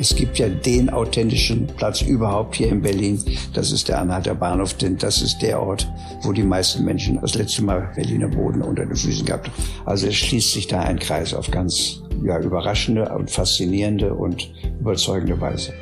Es gibt ja den authentischen Platz überhaupt hier in Berlin. Das ist der Anhalter Bahnhof, denn das ist der Ort, wo die meisten Menschen das letzte Mal Berliner Boden unter den Füßen gehabt haben. Also es schließt sich da ein Kreis auf ganz ja, überraschende und faszinierende und überzeugende Weise.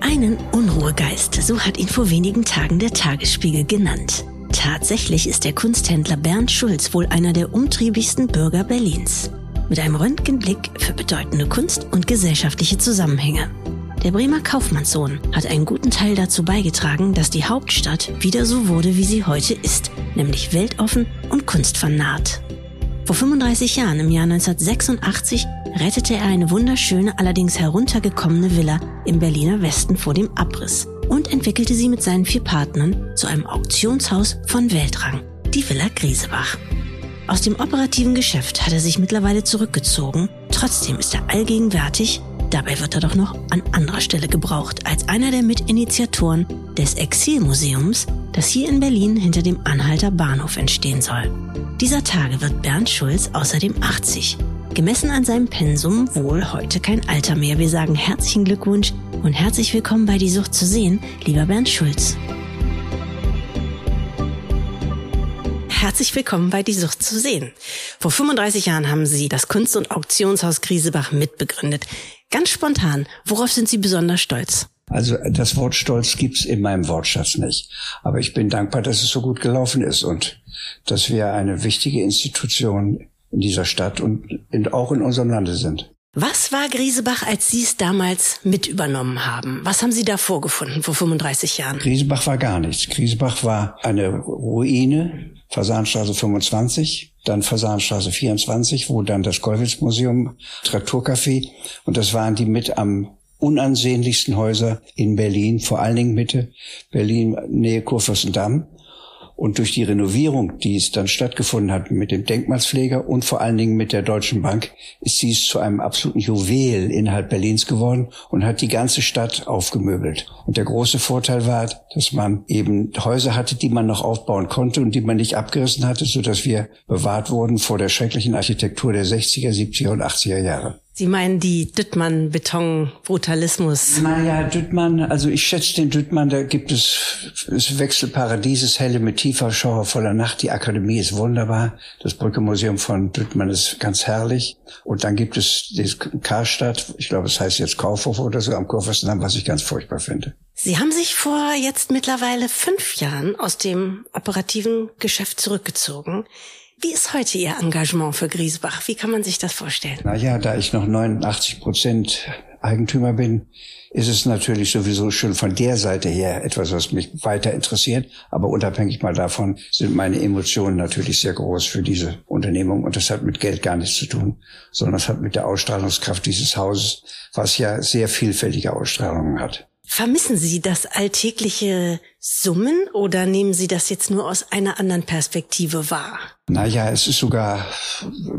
Einen Unruhegeist, so hat ihn vor wenigen Tagen der Tagesspiegel genannt. Tatsächlich ist der Kunsthändler Bernd Schulz wohl einer der umtriebigsten Bürger Berlins. Mit einem Röntgenblick für bedeutende Kunst und gesellschaftliche Zusammenhänge. Der Bremer Kaufmannssohn hat einen guten Teil dazu beigetragen, dass die Hauptstadt wieder so wurde, wie sie heute ist, nämlich weltoffen und kunstvernarrt. Vor 35 Jahren, im Jahr 1986, rettete er eine wunderschöne, allerdings heruntergekommene Villa im Berliner Westen vor dem Abriss und entwickelte sie mit seinen vier Partnern zu einem Auktionshaus von Weltrang, die Villa Griesebach. Aus dem operativen Geschäft hat er sich mittlerweile zurückgezogen, trotzdem ist er allgegenwärtig, dabei wird er doch noch an anderer Stelle gebraucht als einer der Mitinitiatoren des Exilmuseums, das hier in Berlin hinter dem Anhalter Bahnhof entstehen soll. Dieser Tage wird Bernd Schulz außerdem 80. Gemessen an seinem Pensum wohl heute kein Alter mehr. Wir sagen herzlichen Glückwunsch und herzlich willkommen bei Die Sucht zu sehen, lieber Bernd Schulz. Herzlich willkommen bei Die Sucht zu sehen. Vor 35 Jahren haben Sie das Kunst- und Auktionshaus Griesebach mitbegründet. Ganz spontan, worauf sind Sie besonders stolz? Also das Wort Stolz gibt's in meinem Wortschatz nicht. Aber ich bin dankbar, dass es so gut gelaufen ist und dass wir eine wichtige Institution in dieser Stadt und in, auch in unserem Lande sind. Was war Griesebach, als Sie es damals mit übernommen haben? Was haben Sie da vorgefunden vor 35 Jahren? Griesebach war gar nichts. Griesebach war eine Ruine, Fasanstraße 25, dann Fasanstraße 24, wo dann das Gollwitz-Museum, Trakturcafé und das waren die mit am unansehnlichsten Häuser in Berlin, vor allen Dingen Mitte Berlin, Nähe Kurfürstendamm. Und durch die Renovierung, die es dann stattgefunden hat mit dem Denkmalspfleger und vor allen Dingen mit der Deutschen Bank, ist dies zu einem absoluten Juwel innerhalb Berlins geworden und hat die ganze Stadt aufgemöbelt. Und der große Vorteil war, dass man eben Häuser hatte, die man noch aufbauen konnte und die man nicht abgerissen hatte, sodass wir bewahrt wurden vor der schrecklichen Architektur der 60er, 70er und 80er Jahre. Sie meinen die Düttmann-Beton-Brutalismus? Naja, Düttmann, also ich schätze den Düttmann, da gibt es das Wechselparadieses, helle mit tiefer Schauer voller Nacht. Die Akademie ist wunderbar. Das Brücke-Museum von Düttmann ist ganz herrlich. Und dann gibt es das Karstadt, ich glaube, es heißt jetzt Kaufhof oder so am Kurfürstendamm, was ich ganz furchtbar finde. Sie haben sich vor jetzt mittlerweile fünf Jahren aus dem operativen Geschäft zurückgezogen. Wie ist heute Ihr Engagement für Griesbach? Wie kann man sich das vorstellen? Naja, da ich noch 89 Prozent Eigentümer bin, ist es natürlich sowieso schon von der Seite her etwas, was mich weiter interessiert. Aber unabhängig mal davon sind meine Emotionen natürlich sehr groß für diese Unternehmung. Und das hat mit Geld gar nichts zu tun, sondern das hat mit der Ausstrahlungskraft dieses Hauses, was ja sehr vielfältige Ausstrahlungen hat. Vermissen Sie das alltägliche Summen oder nehmen Sie das jetzt nur aus einer anderen Perspektive wahr? Naja, es ist sogar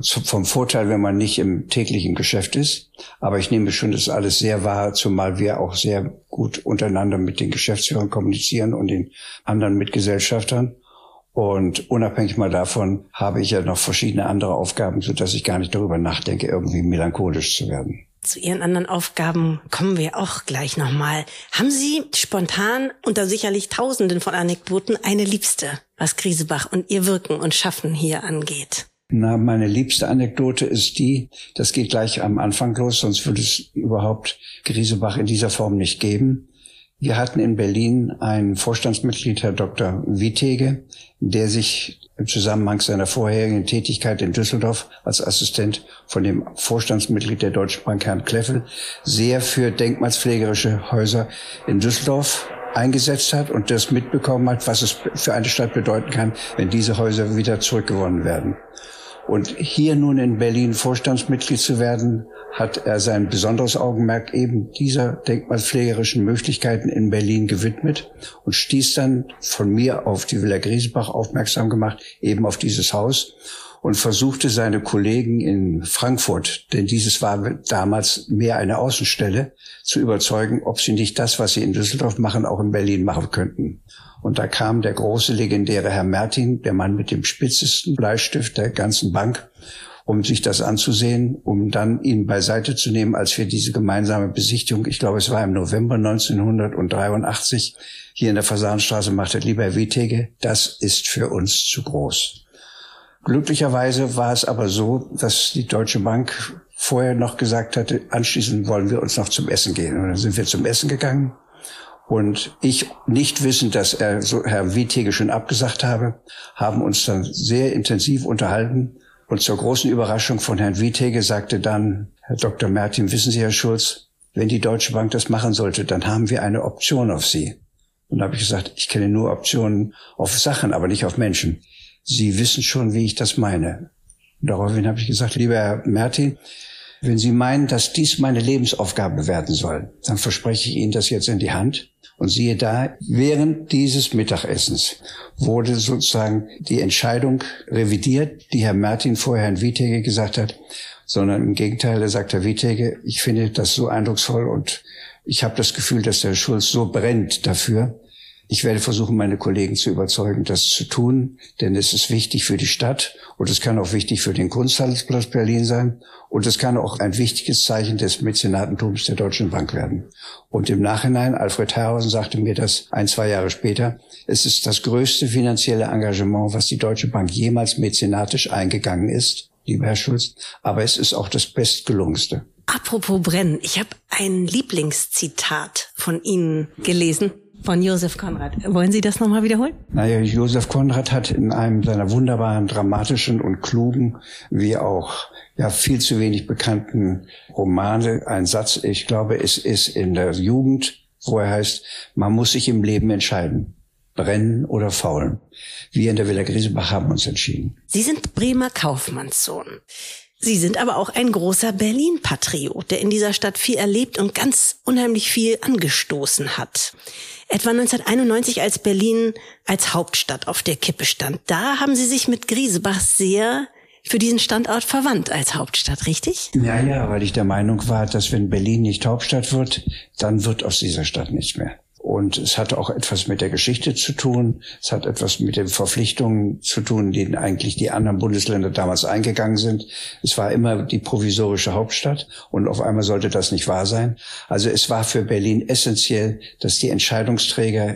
vom Vorteil, wenn man nicht im täglichen Geschäft ist. Aber ich nehme schon das alles sehr wahr, zumal wir auch sehr gut untereinander mit den Geschäftsführern kommunizieren und den anderen Mitgesellschaftern. Und unabhängig mal davon habe ich ja noch verschiedene andere Aufgaben, so dass ich gar nicht darüber nachdenke, irgendwie melancholisch zu werden. Zu Ihren anderen Aufgaben kommen wir auch gleich nochmal. Haben Sie spontan unter sicherlich Tausenden von Anekdoten eine Liebste, was Griesebach und Ihr Wirken und Schaffen hier angeht? Na, meine liebste Anekdote ist die, das geht gleich am Anfang los, sonst würde es überhaupt Griesebach in dieser Form nicht geben. Wir hatten in Berlin ein Vorstandsmitglied, Herr Dr. Wittege, der sich im Zusammenhang seiner vorherigen Tätigkeit in Düsseldorf als Assistent von dem Vorstandsmitglied der Deutschen Bank, Herrn Kleffel, sehr für denkmalspflegerische Häuser in Düsseldorf eingesetzt hat und das mitbekommen hat, was es für eine Stadt bedeuten kann, wenn diese Häuser wieder zurückgewonnen werden. Und hier nun in Berlin Vorstandsmitglied zu werden, hat er sein besonderes Augenmerk eben dieser denkmalpflegerischen Möglichkeiten in Berlin gewidmet und stieß dann von mir auf die Villa Griesbach aufmerksam gemacht, eben auf dieses Haus und versuchte seine Kollegen in Frankfurt, denn dieses war damals mehr eine Außenstelle, zu überzeugen, ob sie nicht das, was sie in Düsseldorf machen, auch in Berlin machen könnten. Und da kam der große legendäre Herr Mertin, der Mann mit dem spitzesten Bleistift der ganzen Bank, um sich das anzusehen, um dann ihn beiseite zu nehmen, als wir diese gemeinsame Besichtigung, ich glaube, es war im November 1983, hier in der Fasanstraße machte, lieber Herr Wittege, das ist für uns zu groß. Glücklicherweise war es aber so, dass die Deutsche Bank vorher noch gesagt hatte, anschließend wollen wir uns noch zum Essen gehen. Und dann sind wir zum Essen gegangen. Und ich, nicht wissend, dass er so Herr Wittege schon abgesagt habe, haben uns dann sehr intensiv unterhalten. Und zur großen Überraschung von Herrn Wittege sagte dann Herr Dr. Mertin, wissen Sie, Herr Schulz, wenn die Deutsche Bank das machen sollte, dann haben wir eine Option auf Sie. Und da habe ich gesagt, ich kenne nur Optionen auf Sachen, aber nicht auf Menschen. Sie wissen schon, wie ich das meine. Und daraufhin habe ich gesagt, lieber Herr Mertin, wenn Sie meinen, dass dies meine Lebensaufgabe werden soll, dann verspreche ich Ihnen das jetzt in die Hand. Und siehe da, während dieses Mittagessens wurde sozusagen die Entscheidung revidiert, die Herr Mertin vorher Herrn Wietege gesagt hat, sondern im Gegenteil, er sagt Herr Wietege, ich finde das so eindrucksvoll und ich habe das Gefühl, dass der Schulz so brennt dafür, ich werde versuchen, meine Kollegen zu überzeugen, das zu tun, denn es ist wichtig für die Stadt und es kann auch wichtig für den Kunsthandelsplatz Berlin sein und es kann auch ein wichtiges Zeichen des Mäzenatentums der Deutschen Bank werden. Und im Nachhinein, Alfred Herrhausen sagte mir das ein, zwei Jahre später, es ist das größte finanzielle Engagement, was die Deutsche Bank jemals mäzenatisch eingegangen ist, lieber Herr Schulz, aber es ist auch das bestgelungenste. Apropos Brennen, ich habe ein Lieblingszitat von Ihnen gelesen von Josef Konrad. Wollen Sie das nochmal wiederholen? Naja, Josef Konrad hat in einem seiner wunderbaren, dramatischen und klugen, wie auch ja viel zu wenig bekannten Romane einen Satz, ich glaube, es ist in der Jugend, wo er heißt, man muss sich im Leben entscheiden. Brennen oder faulen. Wir in der Villa Griesebach haben uns entschieden. Sie sind Bremer Kaufmannssohn. Sie sind aber auch ein großer Berlin-Patriot, der in dieser Stadt viel erlebt und ganz unheimlich viel angestoßen hat. Etwa 1991, als Berlin als Hauptstadt auf der Kippe stand. Da haben Sie sich mit Griesebach sehr für diesen Standort verwandt als Hauptstadt, richtig? Ja, ja, weil ich der Meinung war, dass wenn Berlin nicht Hauptstadt wird, dann wird aus dieser Stadt nichts mehr. Und es hat auch etwas mit der Geschichte zu tun. Es hat etwas mit den Verpflichtungen zu tun, denen eigentlich die anderen Bundesländer damals eingegangen sind. Es war immer die provisorische Hauptstadt und auf einmal sollte das nicht wahr sein. Also es war für Berlin essentiell, dass die Entscheidungsträger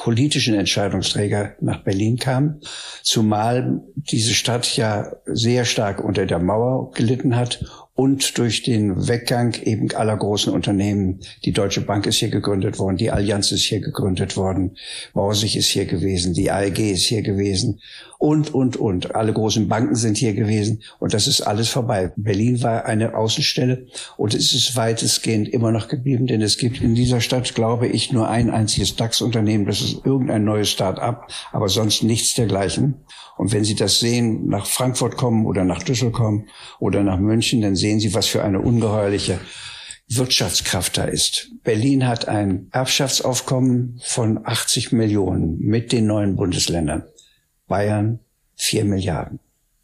politischen Entscheidungsträger nach Berlin kamen, zumal diese Stadt ja sehr stark unter der Mauer gelitten hat und durch den Weggang eben aller großen Unternehmen. Die Deutsche Bank ist hier gegründet worden, die Allianz ist hier gegründet worden, Borsig ist hier gewesen, die AEG ist hier gewesen und, und, und. Alle großen Banken sind hier gewesen und das ist alles vorbei. Berlin war eine Außenstelle und es ist weitestgehend immer noch geblieben, denn es gibt in dieser Stadt, glaube ich, nur ein einziges DAX-Unternehmen, das ist irgendein neues Start-up, aber sonst nichts dergleichen. Und wenn Sie das sehen, nach Frankfurt kommen oder nach Düsseldorf kommen oder nach München, dann sehen Sie, was für eine ungeheuerliche Wirtschaftskraft da ist. Berlin hat ein Erbschaftsaufkommen von 80 Millionen mit den neuen Bundesländern. Bayern 4 Milliarden.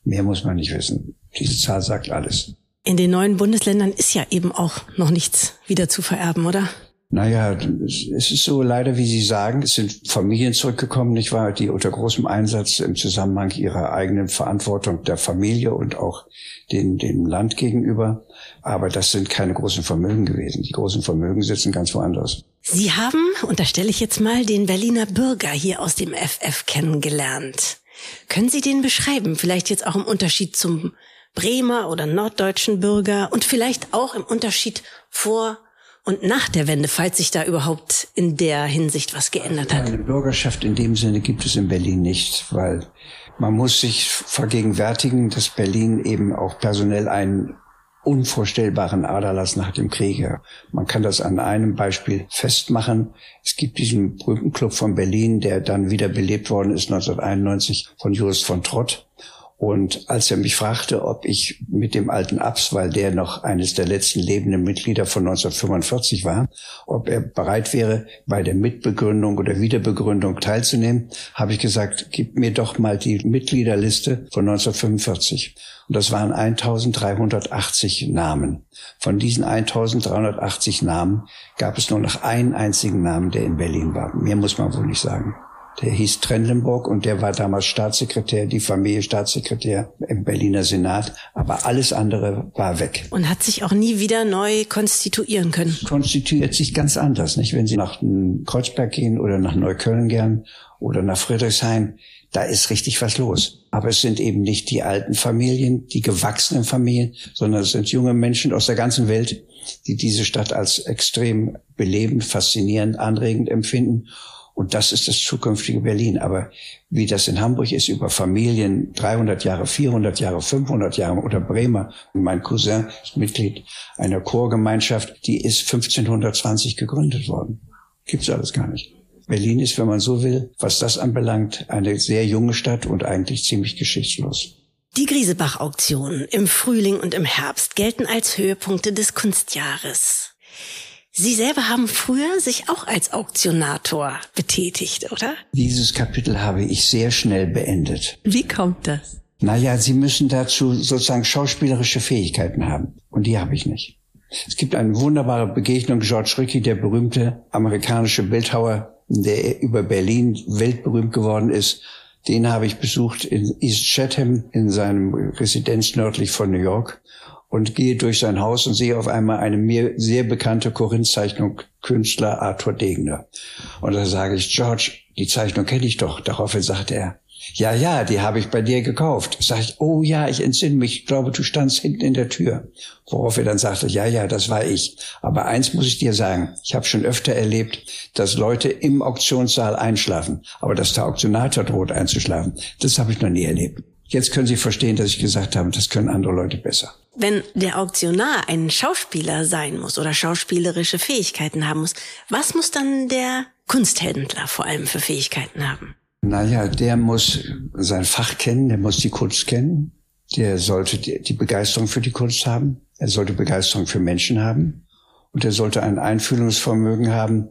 Mehr muss man nicht wissen. Diese Zahl sagt alles. In den neuen Bundesländern ist ja eben auch noch nichts wieder zu vererben, oder? Naja, es ist so leider, wie Sie sagen, es sind Familien zurückgekommen, nicht wahr, die unter großem Einsatz im Zusammenhang ihrer eigenen Verantwortung der Familie und auch den, dem Land gegenüber. Aber das sind keine großen Vermögen gewesen. Die großen Vermögen sitzen ganz woanders. Sie haben, unterstelle ich jetzt mal, den Berliner Bürger hier aus dem FF kennengelernt. Können Sie den beschreiben? Vielleicht jetzt auch im Unterschied zum Bremer oder norddeutschen Bürger und vielleicht auch im Unterschied vor und nach der Wende, falls sich da überhaupt in der Hinsicht was geändert hat? Eine Bürgerschaft in dem Sinne gibt es in Berlin nicht, weil man muss sich vergegenwärtigen, dass Berlin eben auch personell einen unvorstellbaren Aderlass nach dem Kriege. Man kann das an einem Beispiel festmachen. Es gibt diesen berühmten Club von Berlin, der dann wieder belebt worden ist 1991 von Joris von Trott. Und als er mich fragte, ob ich mit dem alten Abs, weil der noch eines der letzten lebenden Mitglieder von 1945 war, ob er bereit wäre, bei der Mitbegründung oder Wiederbegründung teilzunehmen, habe ich gesagt, gib mir doch mal die Mitgliederliste von 1945. Und das waren 1380 Namen. Von diesen 1380 Namen gab es nur noch einen einzigen Namen, der in Berlin war. Mehr muss man wohl nicht sagen. Der hieß Trendlenburg und der war damals Staatssekretär, die Familie Staatssekretär im Berliner Senat. Aber alles andere war weg. Und hat sich auch nie wieder neu konstituieren können. Konstituiert sich ganz anders, nicht? Wenn Sie nach Kreuzberg gehen oder nach Neukölln gern oder nach Friedrichshain, da ist richtig was los. Aber es sind eben nicht die alten Familien, die gewachsenen Familien, sondern es sind junge Menschen aus der ganzen Welt, die diese Stadt als extrem belebend, faszinierend, anregend empfinden. Und das ist das zukünftige Berlin. Aber wie das in Hamburg ist, über Familien, 300 Jahre, 400 Jahre, 500 Jahre oder Bremer. Mein Cousin ist Mitglied einer Chorgemeinschaft, die ist 1520 gegründet worden. Gibt's alles gar nicht. Berlin ist, wenn man so will, was das anbelangt, eine sehr junge Stadt und eigentlich ziemlich geschichtslos. Die Griesebach-Auktionen im Frühling und im Herbst gelten als Höhepunkte des Kunstjahres. Sie selber haben früher sich auch als Auktionator betätigt, oder? Dieses Kapitel habe ich sehr schnell beendet. Wie kommt das? Naja, Sie müssen dazu sozusagen schauspielerische Fähigkeiten haben. Und die habe ich nicht. Es gibt eine wunderbare Begegnung. George Rickey, der berühmte amerikanische Bildhauer, der über Berlin weltberühmt geworden ist, den habe ich besucht in East Chatham in seinem Residenz nördlich von New York und gehe durch sein Haus und sehe auf einmal eine mir sehr bekannte Korinthzeichnung Künstler Arthur Degner. Und da sage ich, George, die Zeichnung kenne ich doch. Daraufhin sagte er, ja, ja, die habe ich bei dir gekauft. Sag ich, oh ja, ich entsinne mich, ich glaube, du standst hinten in der Tür. Worauf er dann sagte, ja, ja, das war ich. Aber eins muss ich dir sagen, ich habe schon öfter erlebt, dass Leute im Auktionssaal einschlafen, aber dass der Auktionator droht einzuschlafen, das habe ich noch nie erlebt. Jetzt können Sie verstehen, dass ich gesagt habe, das können andere Leute besser. Wenn der Auktionar ein Schauspieler sein muss oder schauspielerische Fähigkeiten haben muss, was muss dann der Kunsthändler vor allem für Fähigkeiten haben? Naja, der muss sein Fach kennen, der muss die Kunst kennen, der sollte die Begeisterung für die Kunst haben, er sollte Begeisterung für Menschen haben und er sollte ein Einfühlungsvermögen haben,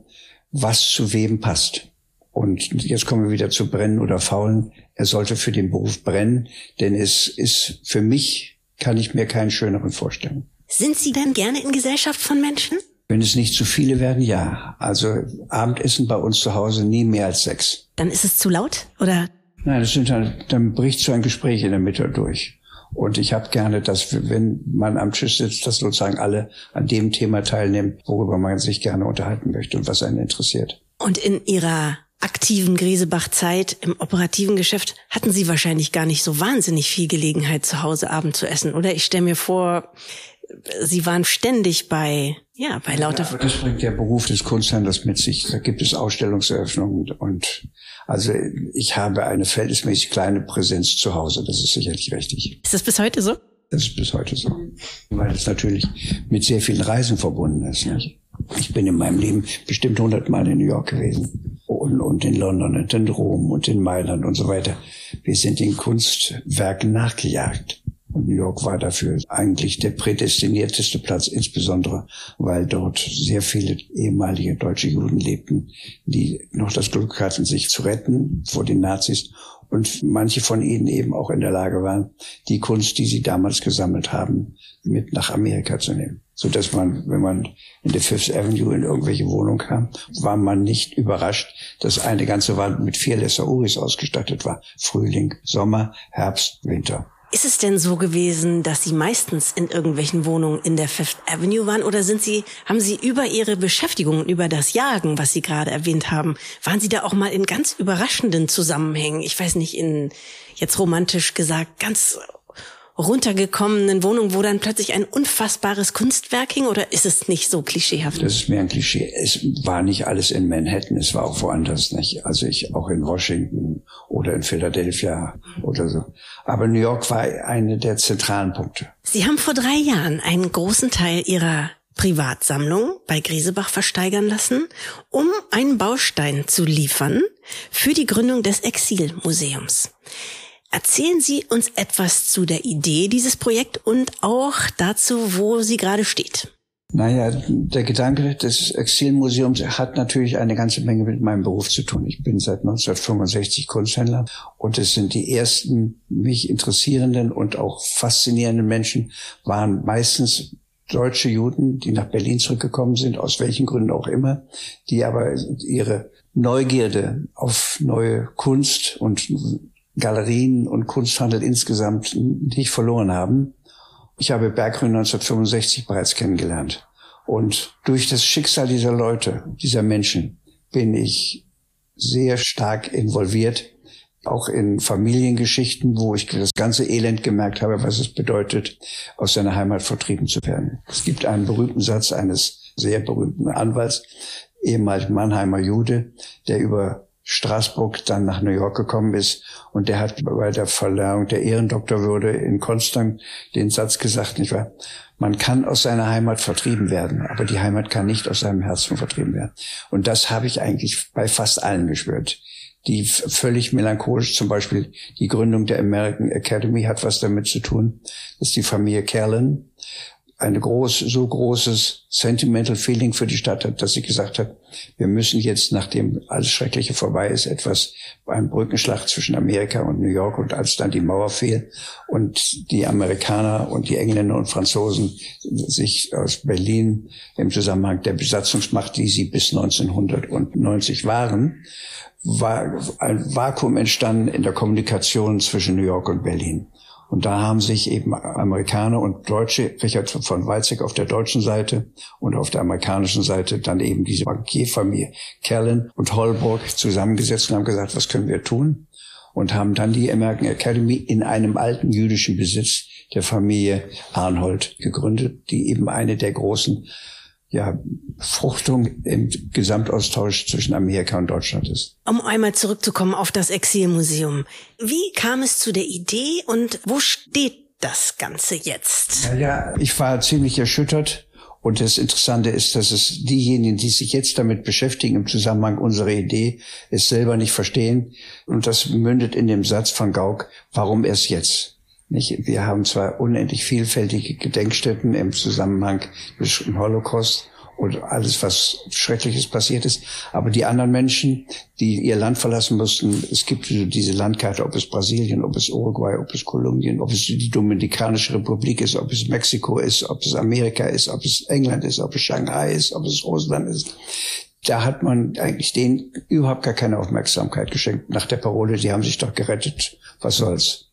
was zu wem passt. Und jetzt kommen wir wieder zu brennen oder faulen. Er sollte für den Beruf brennen, denn es ist für mich, kann ich mir keinen schöneren vorstellen. Sind Sie denn gerne in Gesellschaft von Menschen? Wenn es nicht zu viele werden, ja. Also Abendessen bei uns zu Hause nie mehr als sechs. Dann ist es zu laut, oder? Nein, das sind dann, dann bricht so ein Gespräch in der Mitte durch. Und ich habe gerne, dass wenn man am Tisch sitzt, dass sozusagen alle an dem Thema teilnehmen, worüber man sich gerne unterhalten möchte und was einen interessiert. Und in Ihrer aktiven Griesebach-Zeit im operativen Geschäft hatten Sie wahrscheinlich gar nicht so wahnsinnig viel Gelegenheit, zu Hause Abend zu essen, oder? Ich stelle mir vor, Sie waren ständig bei, ja, bei lauter. Ja, das bringt der Beruf des Kunsthändlers mit sich. Da gibt es Ausstellungseröffnungen und also ich habe eine verhältnismäßig kleine Präsenz zu Hause. Das ist sicherlich richtig. Ist das bis heute so? Das ist bis heute so, weil es natürlich mit sehr vielen Reisen verbunden ist. Nicht? Ich bin in meinem Leben bestimmt hundertmal in New York gewesen und, und in London und in Rom und in Mailand und so weiter. Wir sind den Kunstwerken nachgejagt. Und New York war dafür eigentlich der prädestinierteste Platz, insbesondere weil dort sehr viele ehemalige deutsche Juden lebten, die noch das Glück hatten, sich zu retten vor den Nazis und manche von ihnen eben auch in der Lage waren, die Kunst, die sie damals gesammelt haben, mit nach Amerika zu nehmen. So dass man, wenn man in der Fifth Avenue in irgendwelche Wohnung kam, war man nicht überrascht, dass eine ganze Wand mit vier Lesser Uris ausgestattet war. Frühling, Sommer, Herbst, Winter. Ist es denn so gewesen, dass Sie meistens in irgendwelchen Wohnungen in der Fifth Avenue waren oder sind Sie, haben Sie über Ihre Beschäftigung, über das Jagen, was Sie gerade erwähnt haben, waren Sie da auch mal in ganz überraschenden Zusammenhängen? Ich weiß nicht, in, jetzt romantisch gesagt, ganz runtergekommenen Wohnung, wo dann plötzlich ein unfassbares Kunstwerk hing? Oder ist es nicht so klischeehaft? Das ist mehr ein Klischee. Es war nicht alles in Manhattan, es war auch woanders nicht. Also ich auch in Washington oder in Philadelphia oder so. Aber New York war eine der zentralen Punkte. Sie haben vor drei Jahren einen großen Teil Ihrer Privatsammlung bei Griesebach versteigern lassen, um einen Baustein zu liefern für die Gründung des Exilmuseums. Erzählen Sie uns etwas zu der Idee dieses Projekts und auch dazu, wo sie gerade steht. Naja, der Gedanke des Exilmuseums hat natürlich eine ganze Menge mit meinem Beruf zu tun. Ich bin seit 1965 Kunsthändler und es sind die ersten mich interessierenden und auch faszinierenden Menschen waren meistens deutsche Juden, die nach Berlin zurückgekommen sind, aus welchen Gründen auch immer, die aber ihre Neugierde auf neue Kunst und Galerien und Kunsthandel insgesamt nicht verloren haben. Ich habe Berggrün 1965 bereits kennengelernt. Und durch das Schicksal dieser Leute, dieser Menschen, bin ich sehr stark involviert, auch in Familiengeschichten, wo ich das ganze Elend gemerkt habe, was es bedeutet, aus seiner Heimat vertrieben zu werden. Es gibt einen berühmten Satz eines sehr berühmten Anwalts, ehemals Mannheimer Jude, der über Straßburg dann nach New York gekommen ist und der hat bei der Verleihung der Ehrendoktorwürde in Konstanz den Satz gesagt, nicht wahr? Man kann aus seiner Heimat vertrieben werden, aber die Heimat kann nicht aus seinem Herzen vertrieben werden. Und das habe ich eigentlich bei fast allen gespürt. Die völlig melancholisch, zum Beispiel die Gründung der American Academy hat was damit zu tun, dass die Familie Kerlin eine groß, so großes Sentimental Feeling für die Stadt hat, dass sie gesagt hat, wir müssen jetzt, nachdem alles Schreckliche vorbei ist, etwas beim Brückenschlag zwischen Amerika und New York und als dann die Mauer fiel und die Amerikaner und die Engländer und Franzosen sich aus Berlin im Zusammenhang der Besatzungsmacht, die sie bis 1990 waren, war ein Vakuum entstanden in der Kommunikation zwischen New York und Berlin. Und da haben sich eben Amerikaner und Deutsche, Richard von Weizsäcker auf der deutschen Seite und auf der amerikanischen Seite dann eben diese Bankierfamilie Kellen und Holborg zusammengesetzt und haben gesagt, was können wir tun? Und haben dann die American Academy in einem alten jüdischen Besitz der Familie Arnhold gegründet, die eben eine der großen ja, Fruchtung im Gesamtaustausch zwischen Amerika und Deutschland ist. Um einmal zurückzukommen auf das Exilmuseum. Wie kam es zu der Idee und wo steht das Ganze jetzt? Ja, ja ich war ziemlich erschüttert. Und das Interessante ist, dass es diejenigen, die sich jetzt damit beschäftigen im Zusammenhang unserer Idee, es selber nicht verstehen. Und das mündet in dem Satz von Gauck, warum erst jetzt? Nicht? Wir haben zwar unendlich vielfältige Gedenkstätten im Zusammenhang mit dem Holocaust und alles, was Schreckliches passiert ist. Aber die anderen Menschen, die ihr Land verlassen mussten, es gibt diese Landkarte, ob es Brasilien, ob es Uruguay, ob es Kolumbien, ob es die Dominikanische Republik ist, ob es Mexiko ist, ob es Amerika ist, ob es England ist, ob es Shanghai ist, ob es Russland ist. Da hat man eigentlich denen überhaupt gar keine Aufmerksamkeit geschenkt nach der Parole, die haben sich doch gerettet. Was soll's?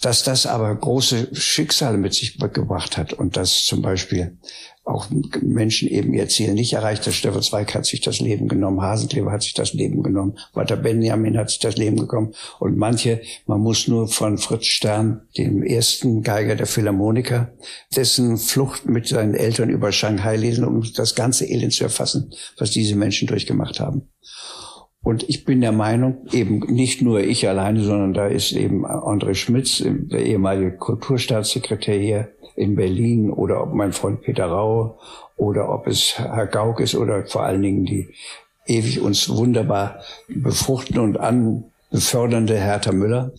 Dass das aber große Schicksale mit sich gebracht hat und dass zum Beispiel auch Menschen eben ihr Ziel nicht erreicht hat. Stefan Zweig hat sich das Leben genommen, Hasenkleber hat sich das Leben genommen, Walter Benjamin hat sich das Leben genommen und manche, man muss nur von Fritz Stern, dem ersten Geiger der Philharmoniker, dessen Flucht mit seinen Eltern über Shanghai lesen, um das ganze Elend zu erfassen, was diese Menschen durchgemacht haben. Und ich bin der Meinung, eben nicht nur ich alleine, sondern da ist eben André Schmitz, der ehemalige Kulturstaatssekretär hier in Berlin, oder ob mein Freund Peter Rau, oder ob es Herr Gauck ist, oder vor allen Dingen die ewig uns wunderbar befruchten und anbefördernde Hertha Müller,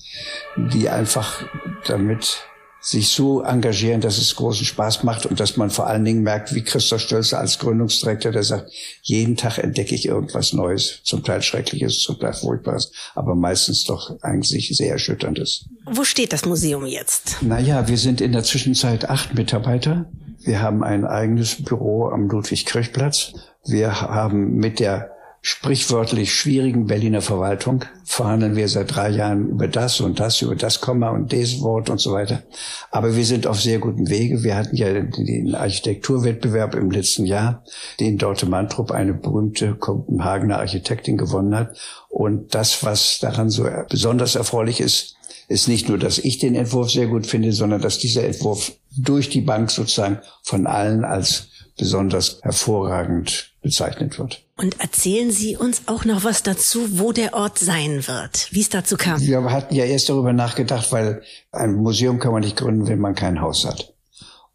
die einfach damit sich so engagieren, dass es großen Spaß macht und dass man vor allen Dingen merkt, wie Christoph Stölzer als Gründungsdirektor, der sagt, jeden Tag entdecke ich irgendwas Neues, zum Teil Schreckliches, zum Teil Furchtbares, aber meistens doch eigentlich sehr Erschütterndes. Wo steht das Museum jetzt? Naja, wir sind in der Zwischenzeit acht Mitarbeiter. Wir haben ein eigenes Büro am Ludwig-Kirchplatz. Wir haben mit der sprichwörtlich schwierigen Berliner Verwaltung verhandeln wir seit drei Jahren über das und das, über das Komma und das Wort und so weiter. Aber wir sind auf sehr gutem Wege. Wir hatten ja den Architekturwettbewerb im letzten Jahr, den Dorte Mantrup, eine berühmte Kopenhagener Architektin, gewonnen hat. Und das, was daran so besonders erfreulich ist, ist nicht nur, dass ich den Entwurf sehr gut finde, sondern dass dieser Entwurf durch die Bank sozusagen von allen als besonders hervorragend bezeichnet wird. Und erzählen Sie uns auch noch was dazu, wo der Ort sein wird, wie es dazu kam. Wir hatten ja erst darüber nachgedacht, weil ein Museum kann man nicht gründen, wenn man kein Haus hat.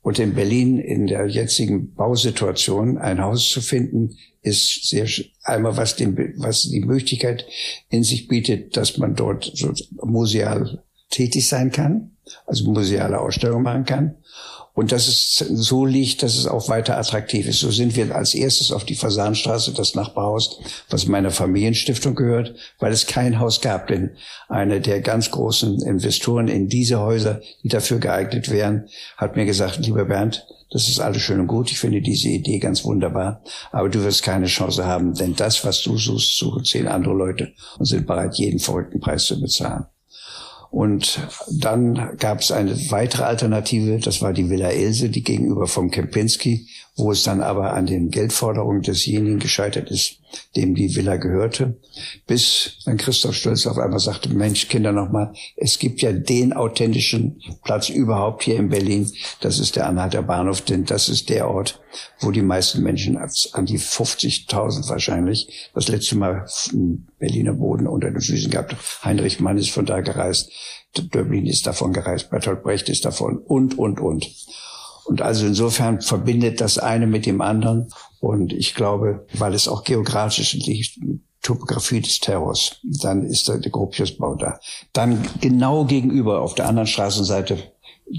Und in Berlin in der jetzigen Bausituation ein Haus zu finden, ist sehr einmal was, den, was die Möglichkeit in sich bietet, dass man dort so museal tätig sein kann. also museale Ausstellungen machen kann und dass es so liegt, dass es auch weiter attraktiv ist. So sind wir als erstes auf die Fasanstraße, das Nachbarhaus, was meiner Familienstiftung gehört, weil es kein Haus gab. Denn eine der ganz großen Investoren in diese Häuser, die dafür geeignet wären, hat mir gesagt, lieber Bernd, das ist alles schön und gut. Ich finde diese Idee ganz wunderbar. Aber du wirst keine Chance haben, denn das, was du suchst, suchen zehn andere Leute und sind bereit, jeden verrückten Preis zu bezahlen. Und dann gab es eine weitere Alternative, das war die Villa Else, die gegenüber vom Kempinski, wo es dann aber an den Geldforderungen desjenigen gescheitert ist, dem die Villa gehörte, bis dann Christoph Stolz auf einmal sagte, Mensch, Kinder nochmal, es gibt ja den authentischen Platz überhaupt hier in Berlin, das ist der Anhalter Bahnhof, denn das ist der Ort, wo die meisten Menschen, an die 50.000 wahrscheinlich, das letzte Mal Berliner Boden unter den Füßen gehabt. Heinrich Mann ist von da gereist, Döblin ist davon gereist, Bertolt Brecht ist davon und, und, und. Und also insofern verbindet das eine mit dem anderen. Und ich glaube, weil es auch geografisch liegt, Topografie des Terrors, dann ist der, der Gropiusbau da. Dann genau gegenüber auf der anderen Straßenseite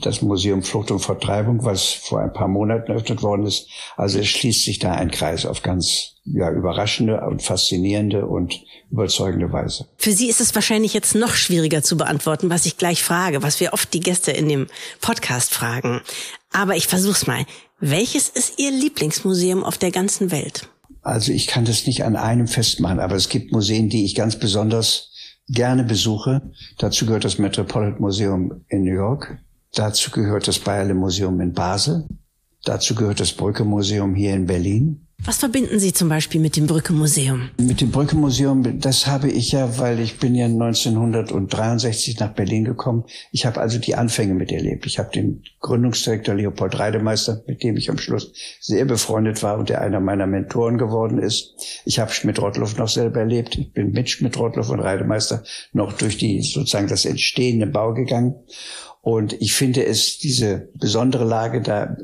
das Museum Flucht und Vertreibung, was vor ein paar Monaten eröffnet worden ist. Also es schließt sich da ein Kreis auf ganz ja, überraschende und faszinierende und überzeugende Weise. Für Sie ist es wahrscheinlich jetzt noch schwieriger zu beantworten, was ich gleich frage, was wir oft die Gäste in dem Podcast fragen. Aber ich versuch's mal. Welches ist Ihr Lieblingsmuseum auf der ganzen Welt? Also ich kann das nicht an einem festmachen, aber es gibt Museen, die ich ganz besonders gerne besuche. Dazu gehört das Metropolitan Museum in New York. Dazu gehört das Bayerle Museum in Basel. Dazu gehört das Brücke Museum hier in Berlin. Was verbinden Sie zum Beispiel mit dem Brücke-Museum? Mit dem Brücke-Museum, das habe ich ja, weil ich bin ja 1963 nach Berlin gekommen. Ich habe also die Anfänge miterlebt. Ich habe den Gründungsdirektor Leopold Reidemeister, mit dem ich am Schluss sehr befreundet war und der einer meiner Mentoren geworden ist. Ich habe Schmidt-Rottluff noch selber erlebt. Ich bin mit Schmidt-Rottluff und Reidemeister noch durch die sozusagen das entstehende Bau gegangen. Und ich finde es, diese besondere Lage da,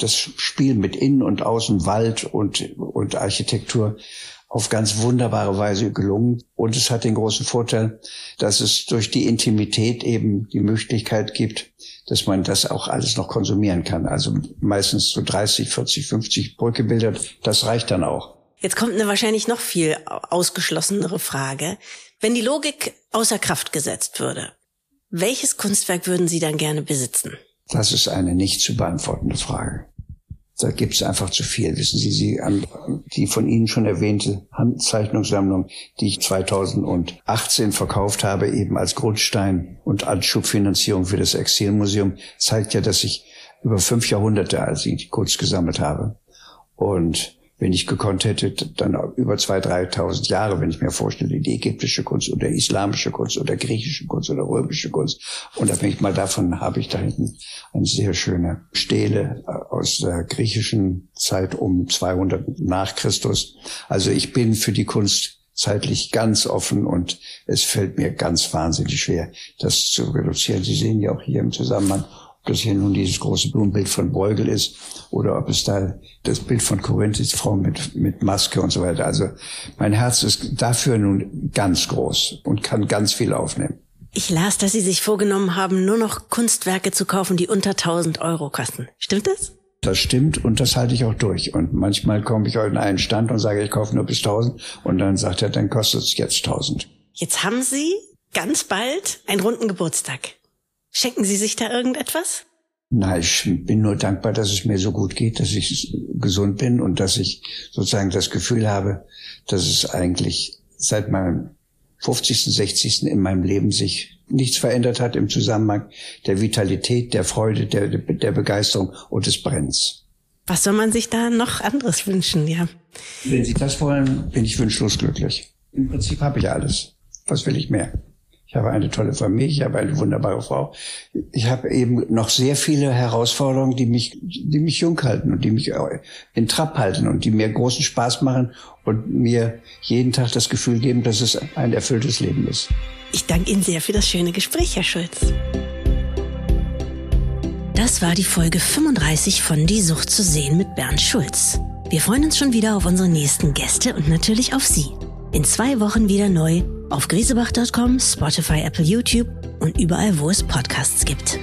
das Spiel mit Innen und Außen, Wald und, und Architektur auf ganz wunderbare Weise gelungen. Und es hat den großen Vorteil, dass es durch die Intimität eben die Möglichkeit gibt, dass man das auch alles noch konsumieren kann. Also meistens so 30, 40, 50 Brückebilder, das reicht dann auch. Jetzt kommt eine wahrscheinlich noch viel ausgeschlossenere Frage. Wenn die Logik außer Kraft gesetzt würde, welches Kunstwerk würden Sie dann gerne besitzen? Das ist eine nicht zu beantwortende Frage. Da gibt es einfach zu viel. Wissen Sie, Sie die von Ihnen schon erwähnte Handzeichnungssammlung, die ich 2018 verkauft habe, eben als Grundstein und Anschubfinanzierung für das Exilmuseum, zeigt ja, dass ich über fünf Jahrhunderte als ich die Kunst gesammelt habe. Und wenn ich gekonnt hätte, dann über zwei, dreitausend Jahre, wenn ich mir vorstelle, die ägyptische Kunst oder islamische Kunst oder griechische Kunst oder römische Kunst. Und abhängig mal davon habe ich da hinten eine sehr schöne Stele äh, aus der griechischen Zeit um 200 nach Christus. Also ich bin für die Kunst zeitlich ganz offen und es fällt mir ganz wahnsinnig schwer, das zu reduzieren. Sie sehen ja auch hier im Zusammenhang ob das hier nun dieses große Blumenbild von Beugel ist oder ob es da das Bild von Korinth ist, Frau mit, mit Maske und so weiter. Also mein Herz ist dafür nun ganz groß und kann ganz viel aufnehmen. Ich las, dass Sie sich vorgenommen haben, nur noch Kunstwerke zu kaufen, die unter 1000 Euro kosten. Stimmt das? Das stimmt und das halte ich auch durch. Und manchmal komme ich in einen Stand und sage, ich kaufe nur bis 1000 und dann sagt er, dann kostet es jetzt 1000. Jetzt haben Sie ganz bald einen runden Geburtstag. Schenken Sie sich da irgendetwas? Nein, ich bin nur dankbar, dass es mir so gut geht, dass ich gesund bin und dass ich sozusagen das Gefühl habe, dass es eigentlich seit meinem 50., 60. in meinem Leben sich nichts verändert hat im Zusammenhang der Vitalität, der Freude, der, der Begeisterung und des Brenns. Was soll man sich da noch anderes wünschen, ja? Wenn Sie das wollen, bin ich wünschlos glücklich. Im Prinzip habe ich alles. Was will ich mehr? Ich habe eine tolle Familie, ich habe eine wunderbare Frau. Ich habe eben noch sehr viele Herausforderungen, die mich, die mich jung halten und die mich in Trab halten und die mir großen Spaß machen und mir jeden Tag das Gefühl geben, dass es ein erfülltes Leben ist. Ich danke Ihnen sehr für das schöne Gespräch, Herr Schulz. Das war die Folge 35 von Die Sucht zu sehen mit Bernd Schulz. Wir freuen uns schon wieder auf unsere nächsten Gäste und natürlich auf Sie. In zwei Wochen wieder neu auf griesebach.com, Spotify, Apple, YouTube und überall, wo es Podcasts gibt.